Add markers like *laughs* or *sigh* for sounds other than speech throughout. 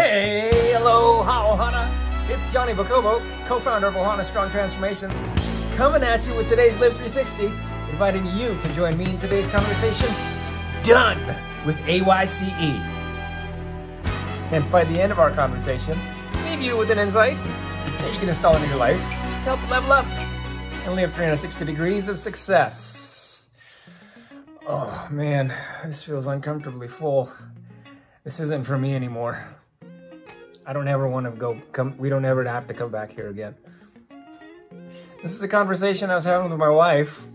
Hey, hello, Ohana. It's Johnny Bacobo, co-founder of Ohana Strong Transformations, coming at you with today's Live 360, inviting you to join me in today's conversation, done with AYCE. And by the end of our conversation, leave you with an insight that you can install into your life to help level up and live 360 degrees of success. Oh man, this feels uncomfortably full. This isn't for me anymore. I don't ever want to go come we don't ever have to come back here again. This is a conversation I was having with my wife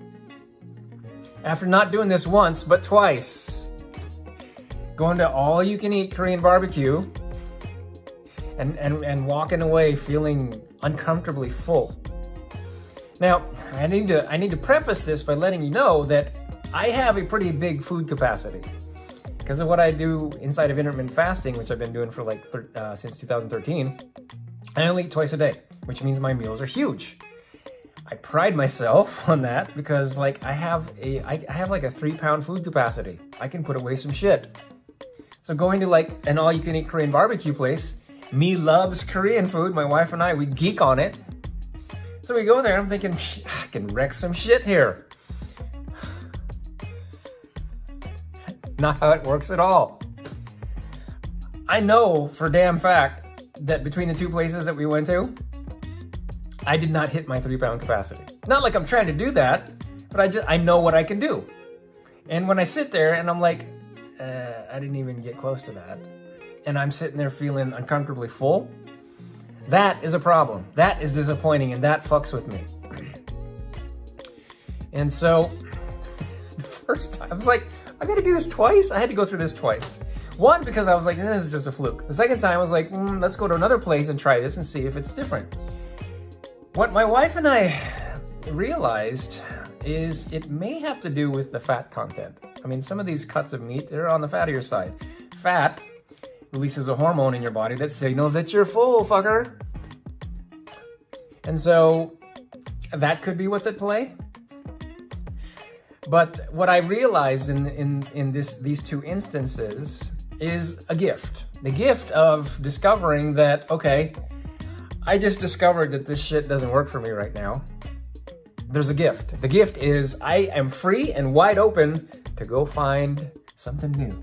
after not doing this once but twice. Going to all you can eat Korean barbecue and, and, and walking away feeling uncomfortably full. Now, I need to I need to preface this by letting you know that I have a pretty big food capacity because of what I do inside of intermittent fasting, which I've been doing for like uh, since 2013. I only eat twice a day, which means my meals are huge. I pride myself *laughs* on that because like I have a I have like a three pound food capacity. I can put away some shit. So going to like an all you can eat Korean barbecue place, me loves Korean food. My wife and I we geek on it. So we go there. I'm thinking I can wreck some shit here. Not how it works at all. I know for damn fact that between the two places that we went to, I did not hit my three pound capacity. Not like I'm trying to do that, but I just I know what I can do. And when I sit there and I'm like, uh, I didn't even get close to that, and I'm sitting there feeling uncomfortably full, that is a problem. That is disappointing, and that fucks with me. *clears throat* And so, the *laughs* first time I was like, I gotta do this twice? I had to go through this twice. One, because I was like, this is just a fluke. The second time, I was like, mm, let's go to another place and try this and see if it's different. What my wife and I realized is it may have to do with the fat content. I mean, some of these cuts of meat, they're on the fattier side. Fat releases a hormone in your body that signals that you're full, fucker. And so that could be what's at play. But what I realized in, in, in this, these two instances is a gift. The gift of discovering that, okay, I just discovered that this shit doesn't work for me right now. There's a gift. The gift is I am free and wide open to go find something new,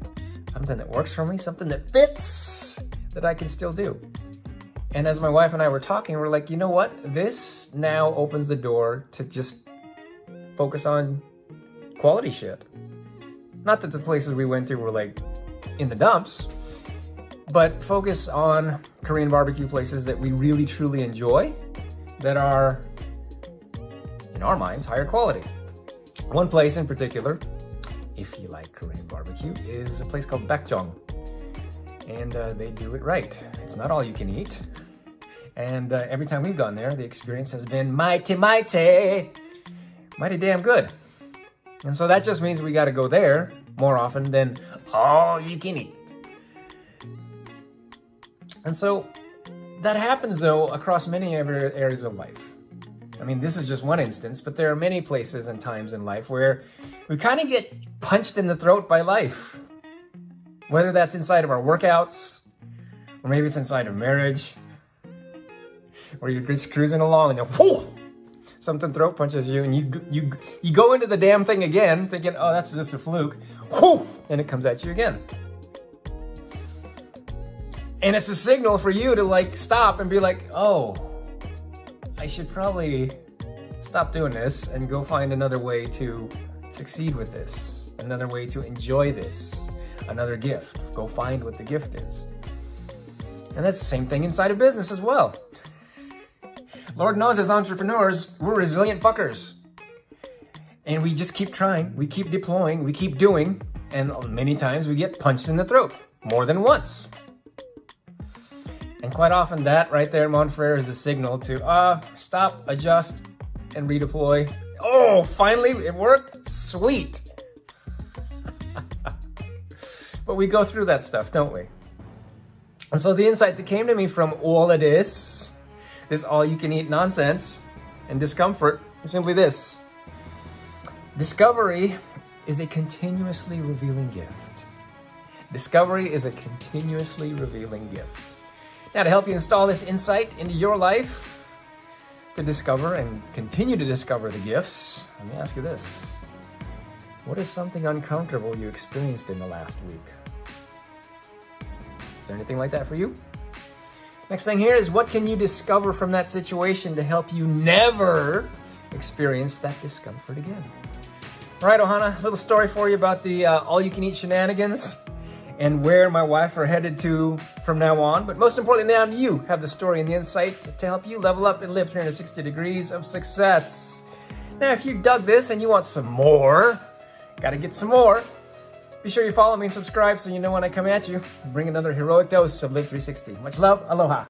something that works for me, something that fits that I can still do. And as my wife and I were talking, we're like, you know what? This now opens the door to just focus on quality shit. Not that the places we went to were like in the dumps, but focus on Korean barbecue places that we really truly enjoy that are, in our minds, higher quality. One place in particular, if you like Korean barbecue, is a place called Baekjeong. And uh, they do it right. It's not all you can eat. And uh, every time we've gone there, the experience has been mighty, mighty, mighty damn good. And so that just means we got to go there more often than all you can eat. And so that happens though across many areas of life. I mean, this is just one instance, but there are many places and times in life where we kind of get punched in the throat by life. Whether that's inside of our workouts, or maybe it's inside of marriage, or you're just cruising along and then, whoo, something throat punches you, and you you you go into the damn thing again, thinking, oh, that's just a fluke, and it comes at you again. And it's a signal for you to like stop and be like, oh, I should probably stop doing this and go find another way to succeed with this, another way to enjoy this, another gift. Go find what the gift is. And that's the same thing inside of business as well. Lord knows as entrepreneurs, we're resilient fuckers. And we just keep trying, we keep deploying, we keep doing, and many times we get punched in the throat more than once. And quite often that right there, Montfrere, is the signal to uh, stop, adjust, and redeploy. Oh, finally it worked? Sweet. *laughs* but we go through that stuff, don't we? And so the insight that came to me from all of this, this all you can eat nonsense and discomfort, is simply this. Discovery is a continuously revealing gift. Discovery is a continuously revealing gift. Now, to help you install this insight into your life, to discover and continue to discover the gifts, let me ask you this. What is something uncomfortable you experienced in the last week? Is there anything like that for you? Next thing here is what can you discover from that situation to help you never experience that discomfort again? All right, Ohana, little story for you about the uh, all-you-can-eat shenanigans and where my wife are headed to from now on. But most importantly, now you have the story and the insight to help you level up and live 360 degrees of success. Now, if you dug this and you want some more, gotta get some more, be sure you follow me and subscribe so you know when I come at you. Bring another heroic dose of Live 360. Much love. Aloha.